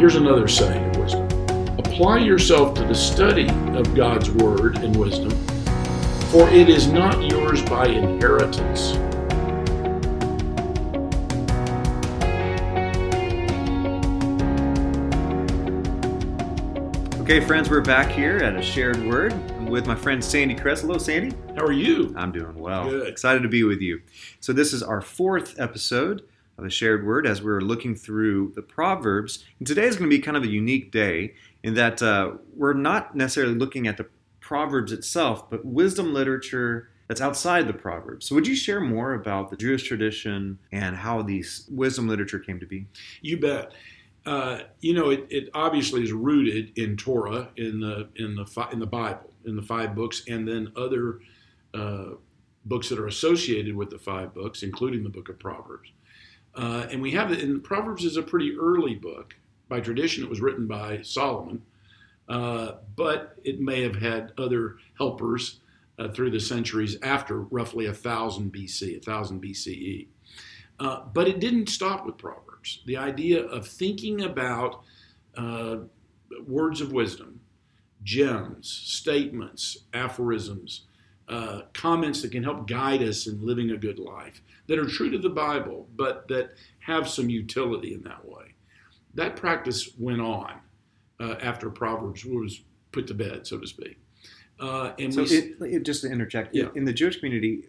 Here's another saying of wisdom Apply yourself to the study of God's word and wisdom, for it is not yours by inheritance. Okay, friends, we're back here at a shared word with my friend Sandy Kress. Hello, Sandy. How are you? I'm doing well. Good. Excited to be with you. So, this is our fourth episode a shared word as we're looking through the Proverbs. And today is going to be kind of a unique day in that uh, we're not necessarily looking at the Proverbs itself, but wisdom literature that's outside the Proverbs. So, would you share more about the Jewish tradition and how these wisdom literature came to be? You bet. Uh, you know, it, it obviously is rooted in Torah, in the in the fi- in the Bible, in the five books, and then other uh, books that are associated with the five books, including the Book of Proverbs. Uh, and we have it. And Proverbs is a pretty early book. By tradition, it was written by Solomon, uh, but it may have had other helpers uh, through the centuries after roughly a thousand BC, a thousand BCE. Uh, but it didn't stop with Proverbs. The idea of thinking about uh, words of wisdom, gems, statements, aphorisms, uh, comments that can help guide us in living a good life, that are true to the Bible, but that have some utility in that way. That practice went on uh, after Proverbs was put to bed, so to speak. Uh, and So, we, it, it- just to interject, Yeah. in the Jewish community,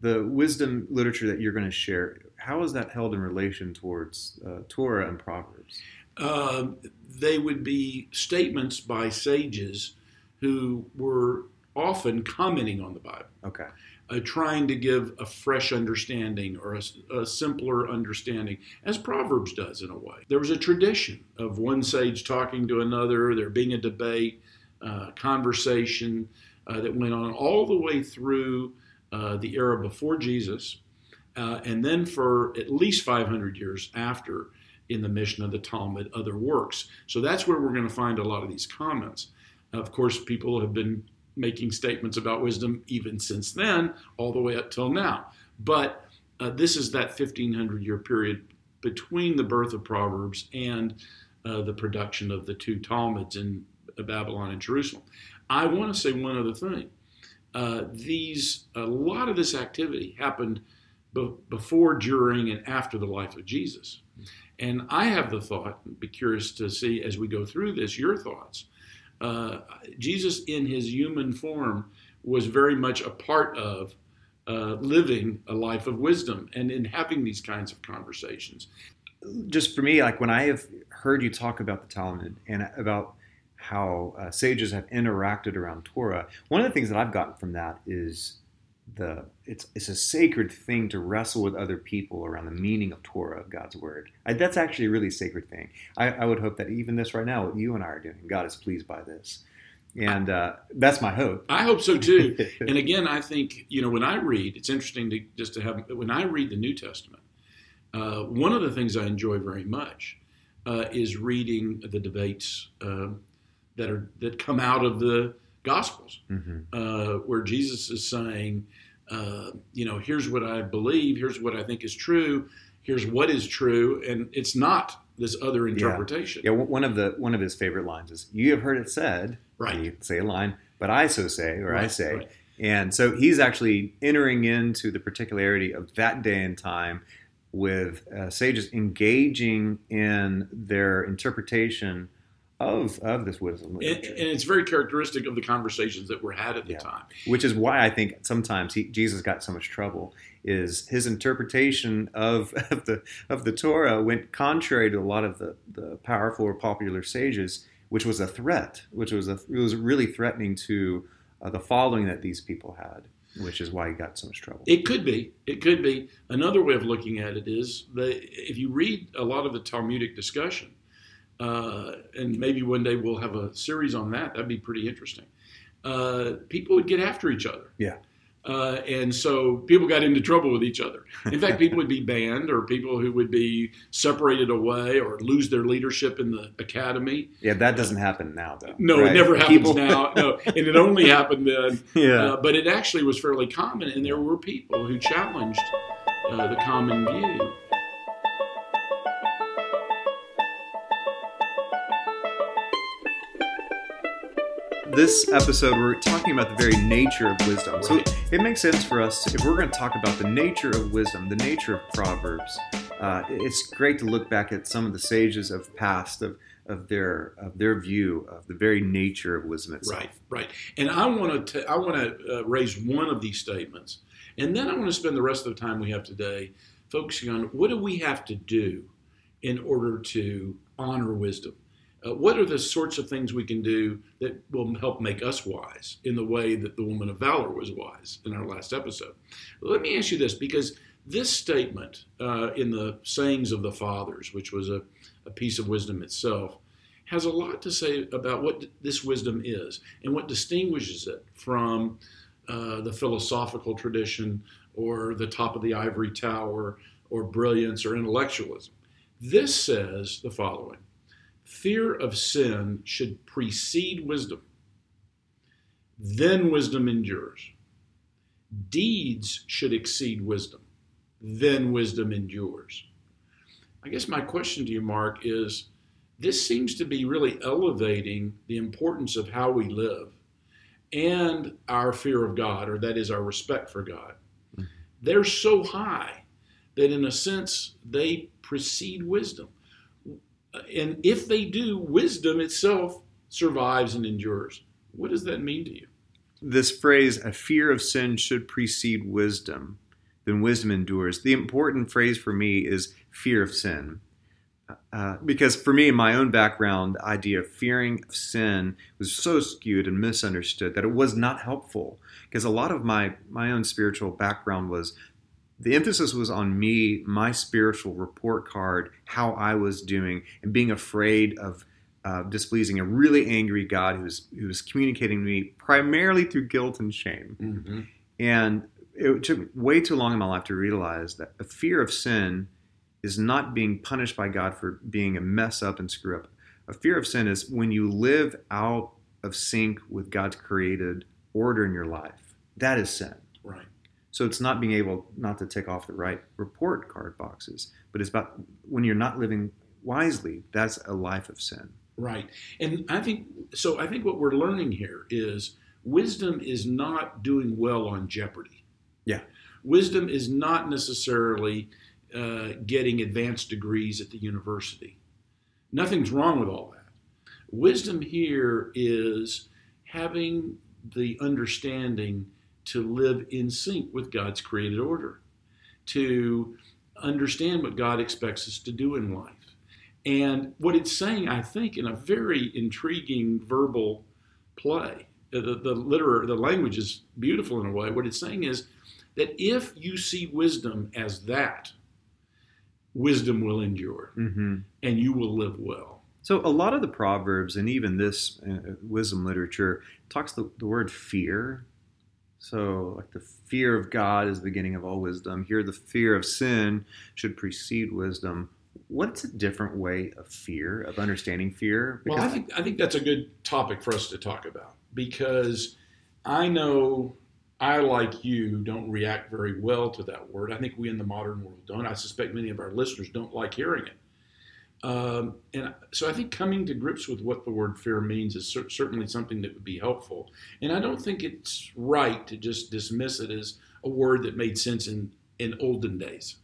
the wisdom literature that you're going to share, how is that held in relation towards uh, Torah and Proverbs? uh, they would be statements by sages who were often commenting on the Bible. Okay. uh, trying to give a fresh understanding or a, a simpler understanding, as Proverbs does in a way. There was a tradition of one sage talking to another, there being a debate, uh, conversation uh, that went on all the way through uh, the era before Jesus, uh, and then for at least 500 years after in the Mishnah, the Talmud, other works. So that's where we're going to find a lot of these comments. Of course, people have been making statements about wisdom even since then, all the way up till now. But uh, this is that 1500 year period between the birth of Proverbs and uh, the production of the two Talmuds in Babylon and Jerusalem. I want to say one other thing. Uh, these a lot of this activity happened be- before, during, and after the life of Jesus. And I have the thought, be curious to see as we go through this, your thoughts. Uh, Jesus, in his human form, was very much a part of uh, living a life of wisdom and in having these kinds of conversations. Just for me, like when I have heard you talk about the Talmud and about how uh, sages have interacted around Torah, one of the things that I've gotten from that is the it's it's a sacred thing to wrestle with other people around the meaning of Torah of God's word. I, that's actually a really sacred thing. I, I would hope that even this right now, what you and I are doing, God is pleased by this, and uh, that's my hope. I hope so too. and again, I think you know when I read, it's interesting to just to have when I read the New Testament. Uh, one of the things I enjoy very much uh, is reading the debates uh, that are that come out of the Gospels, hmm uh, where Jesus is saying, uh, you know, here's what I believe, here's what I think is true, here's what is true, and it's not this other interpretation. Yeah, one one of the one of his favorite lines is, "You have heard it said." Right. You say a line, but I so say, or I say. right. And so he's actually entering into the particularity of that day and time with uh, sages engaging in their interpretation of of this wisdom And, literature, and it's very characteristic of the conversations that were had at the Yeah. time. which is why I think sometimes he, Jesus got so much trouble. Is his interpretation of, of the of the Torah went contrary to a lot of the, the powerful or popular sages, which was a threat, which was a, it was really threatening to uh, the following that these people had, which is why he got so much trouble. It could be. It could be. Another way of looking at it is that if you read a lot of the Talmudic discussion, uh, and maybe one day we'll have a series on that. That'd be pretty interesting. Uh, people would get after each other. Yeah. Uh, and so people got into trouble with each other. In fact, people would be banned, or people who would be separated away, or lose their leadership in the academy. Yeah, that doesn't happen now, though. No, it never happens People- now. No, and it only happened then. yeah. Uh, but it actually was fairly common, and there were people who challenged uh, the common view. This episode, we're talking about the very nature of wisdom. So Right. it makes sense for us, if we're going to talk about the nature of wisdom, the nature of Proverbs, uh, it's great to look back at some of the sages of past, of, of, their, of their view of the very nature of wisdom itself. Right, right. And I want to I want to uh, raise one of these statements, and then I want to spend the rest of the time we have today focusing on what do we have to do in order to honor wisdom. Uh, what are the sorts of things we can do that will help make us wise in the way that the woman of valor was wise in our last episode? Let me ask you this because this statement uh, in the sayings of the fathers, which was a, a piece of wisdom itself, has a lot to say about what this wisdom is and what distinguishes it from uh, the philosophical tradition or the top of the ivory tower or brilliance or intellectualism. This says the following Fear of sin should precede wisdom, then wisdom endures. Deeds should exceed wisdom, then wisdom endures. I guess my question to you, Mark, is this seems to be really elevating the importance of how we live and our fear of God, or that is our respect for God. Mm-hmm. They're so high that, in a sense, they precede wisdom. And if they do, wisdom itself survives and endures. What does that mean to you? This phrase, a fear of sin should precede wisdom, then wisdom endures. The important phrase for me is fear of sin. Uh, because for me, in my own background, the idea of fearing of sin was so skewed and misunderstood that it was not helpful. Because a lot of my, my own spiritual background was the emphasis was on me, my spiritual report card, how I was doing, and being afraid of uh, displeasing a really angry God who's who was communicating to me primarily through guilt and shame. Mm-hmm. And it took way too long in my life to realize that a fear of sin is not being punished by God for being a mess up and screw up. A fear of sin is when you live out of sync with God's created order in your life. That is sin. Right. So it's not being able not to tick off the right report card boxes, but it's about when you're not living wisely, that's a life of sin. Right. And I think so. I think what we're learning here is wisdom is not doing well on Jeopardy. Yeah. Wisdom is not necessarily uh, getting advanced degrees at the university. Nothing's wrong with all that. Wisdom here is having the understanding to live in sync with God's created order, to understand what God expects us to do in life. And what it's saying, I think, in a very intriguing verbal play, the, the, literar, the language is beautiful in a way. What it's saying is that if you see wisdom as that, wisdom will endure Mm-hmm. and you will live well. So a lot of the proverbs and even this uh, wisdom literature talks the, the word fear. So like the fear of God is the beginning of all wisdom. Here the fear of sin should precede wisdom. What's a different way of fear, of understanding fear? Well, I think I think that's a good topic for us to talk about because I know I, like you, don't react very well to that word. I think we in the modern world don't. I suspect many of our listeners don't like hearing it. Um, and so I think coming to grips with what the word fear means is cer- certainly something that would be helpful. And I don't think it's right to just dismiss it as a word that made sense in, in olden days.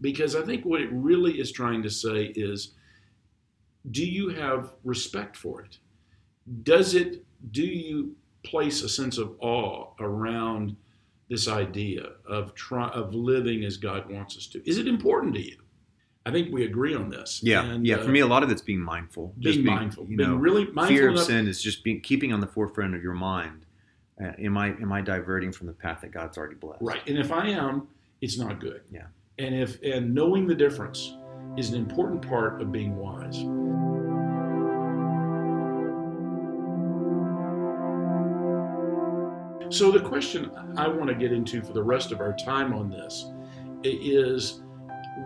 Because I think what it really is trying to say is do you have respect for it? Does it, do you place a sense of awe around this idea of try, of living as God wants us to? Is it important to you? I think we agree on this. yeah, And, yeah. uh, For me, a lot of it's being mindful. being mindful, You being know, really mindful fear of enough- sin is just being keeping on the forefront of your mind. Uh, am I am I diverting from the path that God's already blessed? Right. And if I am, it's not good. Yeah. And if and knowing the difference is an important part of being wise. So the question I want to get into for the rest of our time on this is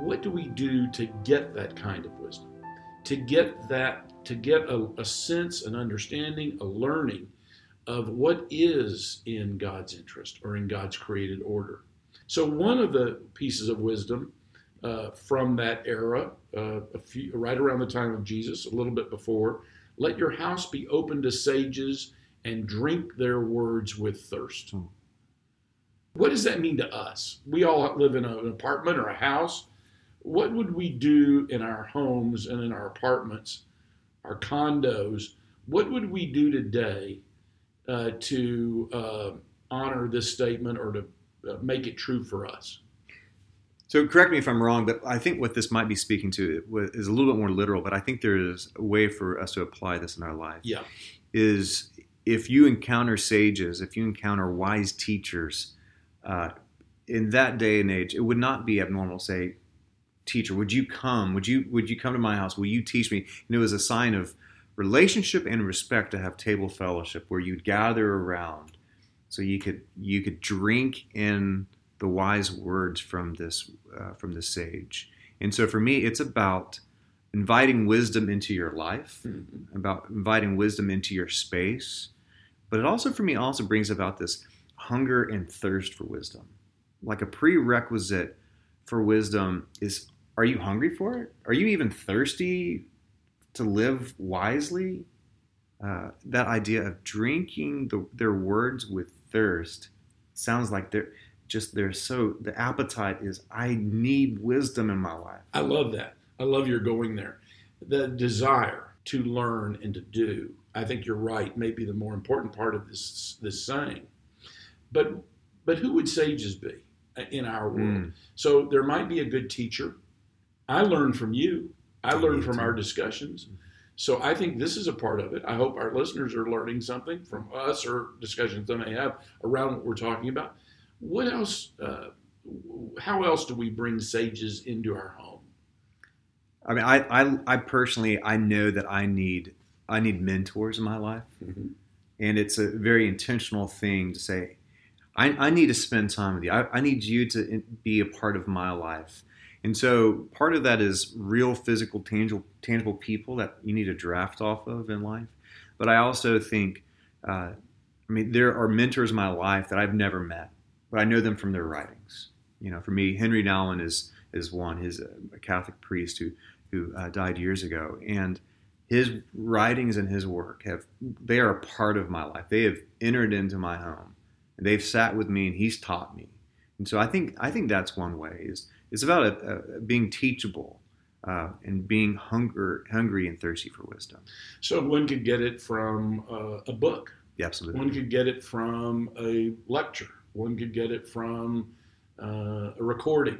what do we do to get that kind of wisdom? To get that to get a, a sense, an understanding, a learning of what is in God's interest or in God's created order. So, one of the pieces of wisdom uh, from that era, uh, a few, right around the time of Jesus, a little bit before, let your house be open to sages and drink their words with thirst. Hmm. What does that mean to us? We all live in a- an apartment or a house. What would we do in our homes and in our apartments, our condos? What would we do today uh, to uh, honor this statement or to uh, make it true for us? So correct me if I'm wrong, but I think what this might be speaking to is a little bit more literal. But I think there is a way for us to apply this in our life. Yeah. Is if you encounter sages, if you encounter wise teachers, uh, in that day and age, it would not be abnormal to say, "Teacher, would you come? Would you would you come to my house? Will you teach me?" And it was a sign of relationship and respect to have table fellowship where you'd gather around, so you could you could drink in the wise words from this uh, from the sage. And so for me, it's about inviting wisdom into your life, Mm-hmm. about inviting wisdom into your space. But it also for me also brings about this hunger and thirst for wisdom. Like a prerequisite for wisdom is are you hungry for it? Are you even thirsty to live wisely? Uh, that idea of drinking the, their words with thirst sounds like they're just they're so the appetite is I need wisdom in my life. I love that. I love your going there. The desire to learn and to do. I think you're right. Maybe the more important part of this this saying. But but who would sages be in our world? Mm. So there might be a good teacher. I learned from you. I learned from our discussions. So I think this is a part of it. I hope our listeners are learning something from us or discussions they may have around what we're talking about. What else? Uh, how else do we bring sages into our home? I mean, I, I, I personally, I know that I need, I need mentors in my life, and it's a very intentional thing to say, I, I need to spend time with you. I, I need you to be a part of my life, and so part of that is real, physical, tangible, tangible people that you need to draft off of in life. But I also think, uh, I mean, there are mentors in my life that I've never met, but I know them from their writings. You know, for me, Henry Nouwen is is one. He's a, Catholic priest who who uh, died years ago, and his writings and his work have they are a part of my life. They have entered into my home, and they've sat with me, and he's taught me. And so I think I think that's one way is it's about a, a, being teachable uh, and being hunger hungry and thirsty for wisdom. So one could get it from uh, a book. Yeah, absolutely. One could get it from a lecture. One could get it from uh, a recording.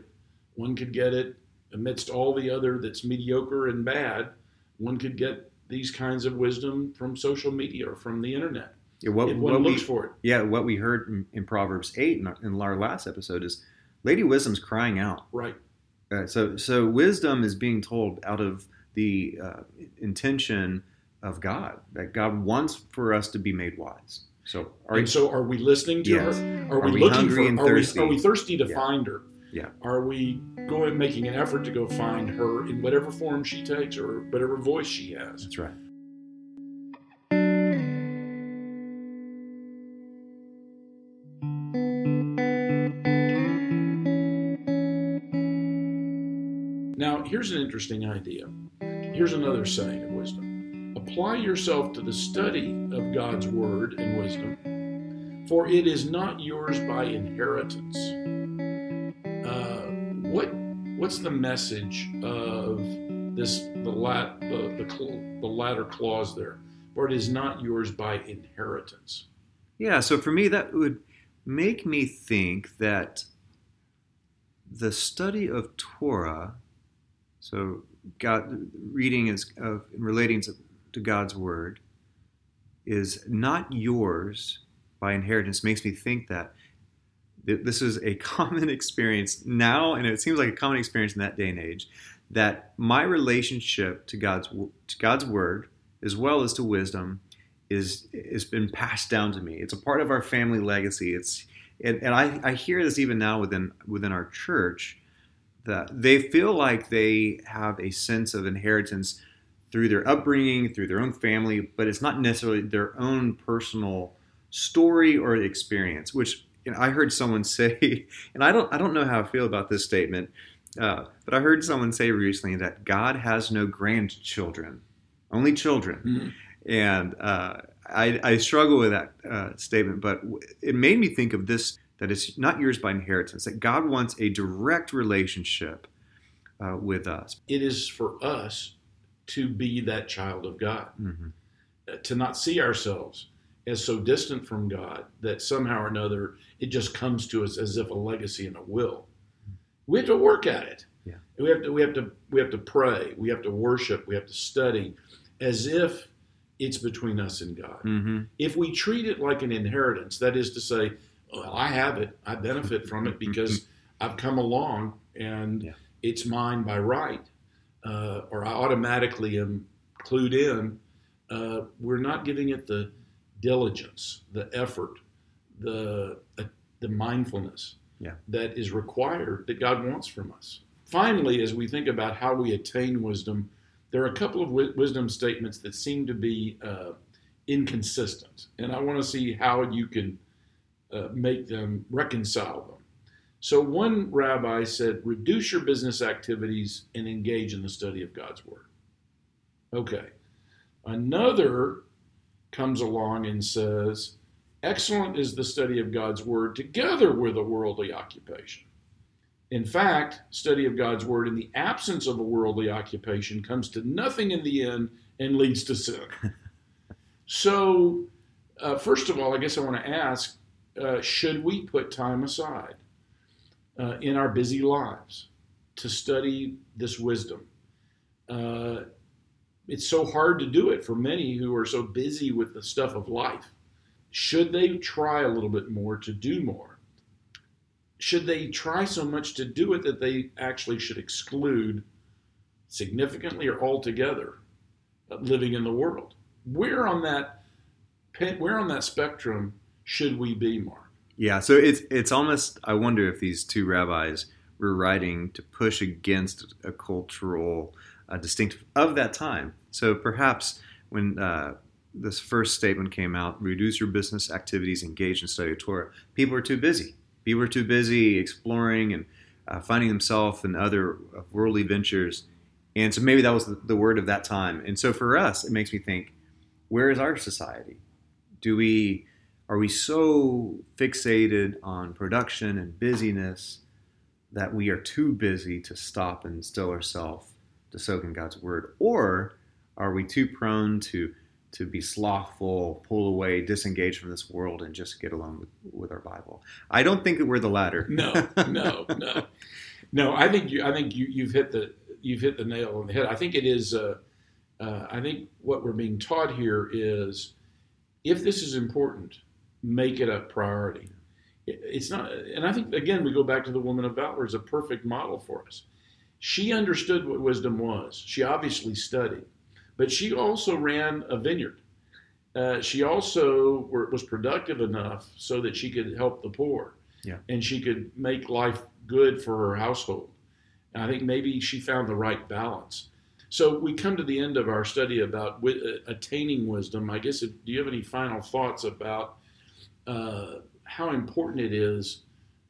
One could get it amidst all the other that's mediocre and bad. One could get these kinds of wisdom from social media or from the internet Yeah, what, if one what we, looks for it. yeah, what we heard in, in Proverbs eight in our, in our last episode is Lady Wisdom's crying out. Right. Uh, so, so wisdom is being told out of the uh, intention of God that God wants for us to be made wise. So, are and so, are we listening to Yes. her? Are, Are we, we looking for? and are, we, thirsty? are we thirsty to Yeah. find her? Yeah. Are we going making an effort to go find her in whatever form she takes or whatever voice she has? that's right. Here's an interesting idea. Here's another saying of wisdom Apply yourself to the study of God's word and wisdom, for it is not yours by inheritance. Uh, what What's the message of this the lat the the, the latter clause there? For it is not yours by inheritance. Yeah. So for me, that would make me think that the study of Torah, so God reading is of relating to, God's word, is not yours by inheritance. Makes me think that this is a common experience now, and it seems like a common experience in that day and age. That my relationship to God's to God's word, as well as to wisdom, is has been passed down to me. It's a part of our family legacy. It's and, and I, I hear this even now within within our church that they feel like they have a sense of inheritance through their upbringing, through their own family, but it's not necessarily their own personal story or experience. Which you know, I heard someone say, and I don't I don't know how I feel about this statement, uh, but I heard someone say recently that God has no grandchildren, only children Mhm. and uh, I, I struggle with that uh, statement, but it made me think of this that it's not yours by inheritance, that God wants a direct relationship uh, with us. It is for us to be that child of God, mm-hmm. Uh, to not see ourselves as so distant from God that somehow or another it just comes to us as if a legacy and a will. We have to work at it. Yeah. We have to we have to we have to pray. We have to worship. We have to study, as if it's between us and God. Mm-hmm. If we treat it like an inheritance, that is to say, well, I have it, I benefit from it because I've come along and yeah. it's mine by right, uh, or I automatically am clued in. Uh, we're not giving it the diligence, the effort, the uh, the mindfulness yeah. that is required that God wants from us. Finally, as we think about how we attain wisdom, there are a couple of wisdom statements that seem to be uh, inconsistent, and I want to see how you can uh, make them reconcile them. So, one rabbi said, reduce your business activities and engage in the study of God's Word. Okay. Another comes along and says, excellent is the study of God's Word together with a worldly occupation. In fact, study of God's Word in the absence of a worldly occupation comes to nothing in the end and leads to sin. so, uh, first of all, I guess I want to ask uh, should we put time aside uh, in our busy lives to study this wisdom? Uh, it's so hard to do it for many who are so busy with the stuff of life. Should they try a little bit more to do more? Should they try so much to do it that they actually should exclude significantly or altogether living in the world? Where on that where on that spectrum should we be, Mark? Yeah, so it's it's almost I wonder if these two rabbis were writing to push against a cultural uh, distinctive of that time. So perhaps when uh, this first statement came out, reduce your business activities, engage in study of Torah, people were too busy. People were too busy exploring and uh, finding themselves in other uh, worldly ventures. And so maybe that was the, the word of that time. And so for us, it makes me think, where is our society? Do we are we so fixated on production and busyness that we are too busy to stop and still ourselves to soak in God's word? Or are we too prone to to be slothful, pull away, disengage from this world, and just get along with, with our Bible? I don't think that we're the latter. no, no, no, no. I think you. I think you. You've hit the. You've hit the nail on the head. I think it is. Uh, uh, I think what we're being taught here is, if this is important, make it a priority. It's not, and I think again we go back to the woman of valor as a perfect model for us. She understood what wisdom was. She obviously studied, but she also ran a vineyard. Uh, she also were, was productive enough so that she could help the poor, yeah. and she could make life good for her household. And I think maybe she found the right balance. So we come to the end of our study about w- uh, attaining wisdom. I guess, if, do you have any final thoughts about uh, how important it is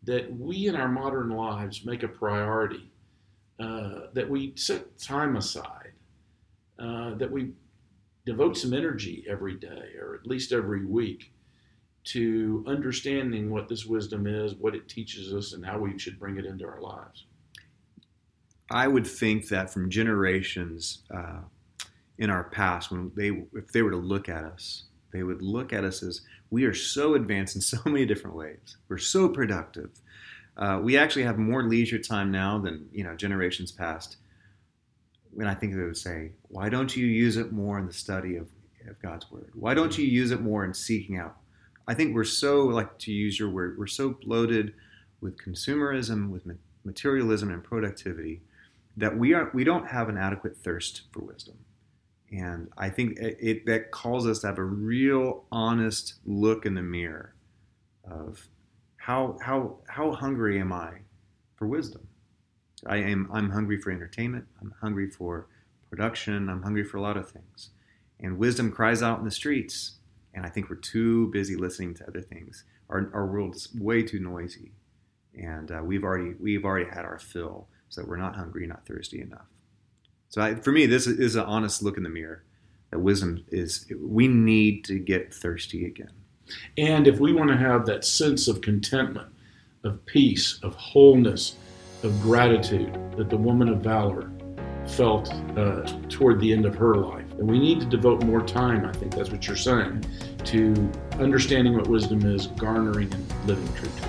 that we in our modern lives make a priority, uh, that we set time aside, uh, that we devote some energy every day or at least every week to understanding what this wisdom is, what it teaches us, and how we should bring it into our lives. I would think that from generations uh, in our past, when they, if they were to look at us, they would look at us as we are so advanced in so many different ways. We're so productive. Uh, we actually have more leisure time now than you know generations past. And I think they would say, why don't you use it more in the study of, of God's word? Why don't you use it more in seeking out? I think we're so like to use your word. We're so bloated with consumerism, with materialism, and productivity that we are we don't have an adequate thirst for wisdom. And I think it, it, that calls us to have a real honest look in the mirror of how, how, how hungry am I for wisdom? I am, I'm hungry for entertainment. I'm hungry for production. I'm hungry for a lot of things. And wisdom cries out in the streets. And I think we're too busy listening to other things. Our, our world is way too noisy. And uh, we've, already, we've already had our fill, so we're not hungry, not thirsty enough. So I, for me, this is an honest look in the mirror that wisdom is we need to get thirsty again. And if we want to have that sense of contentment, of peace, of wholeness, of gratitude that the woman of valor felt uh, toward the end of her life, then we need to devote more time, I think that's what you're saying, to understanding what wisdom is, garnering and living truth.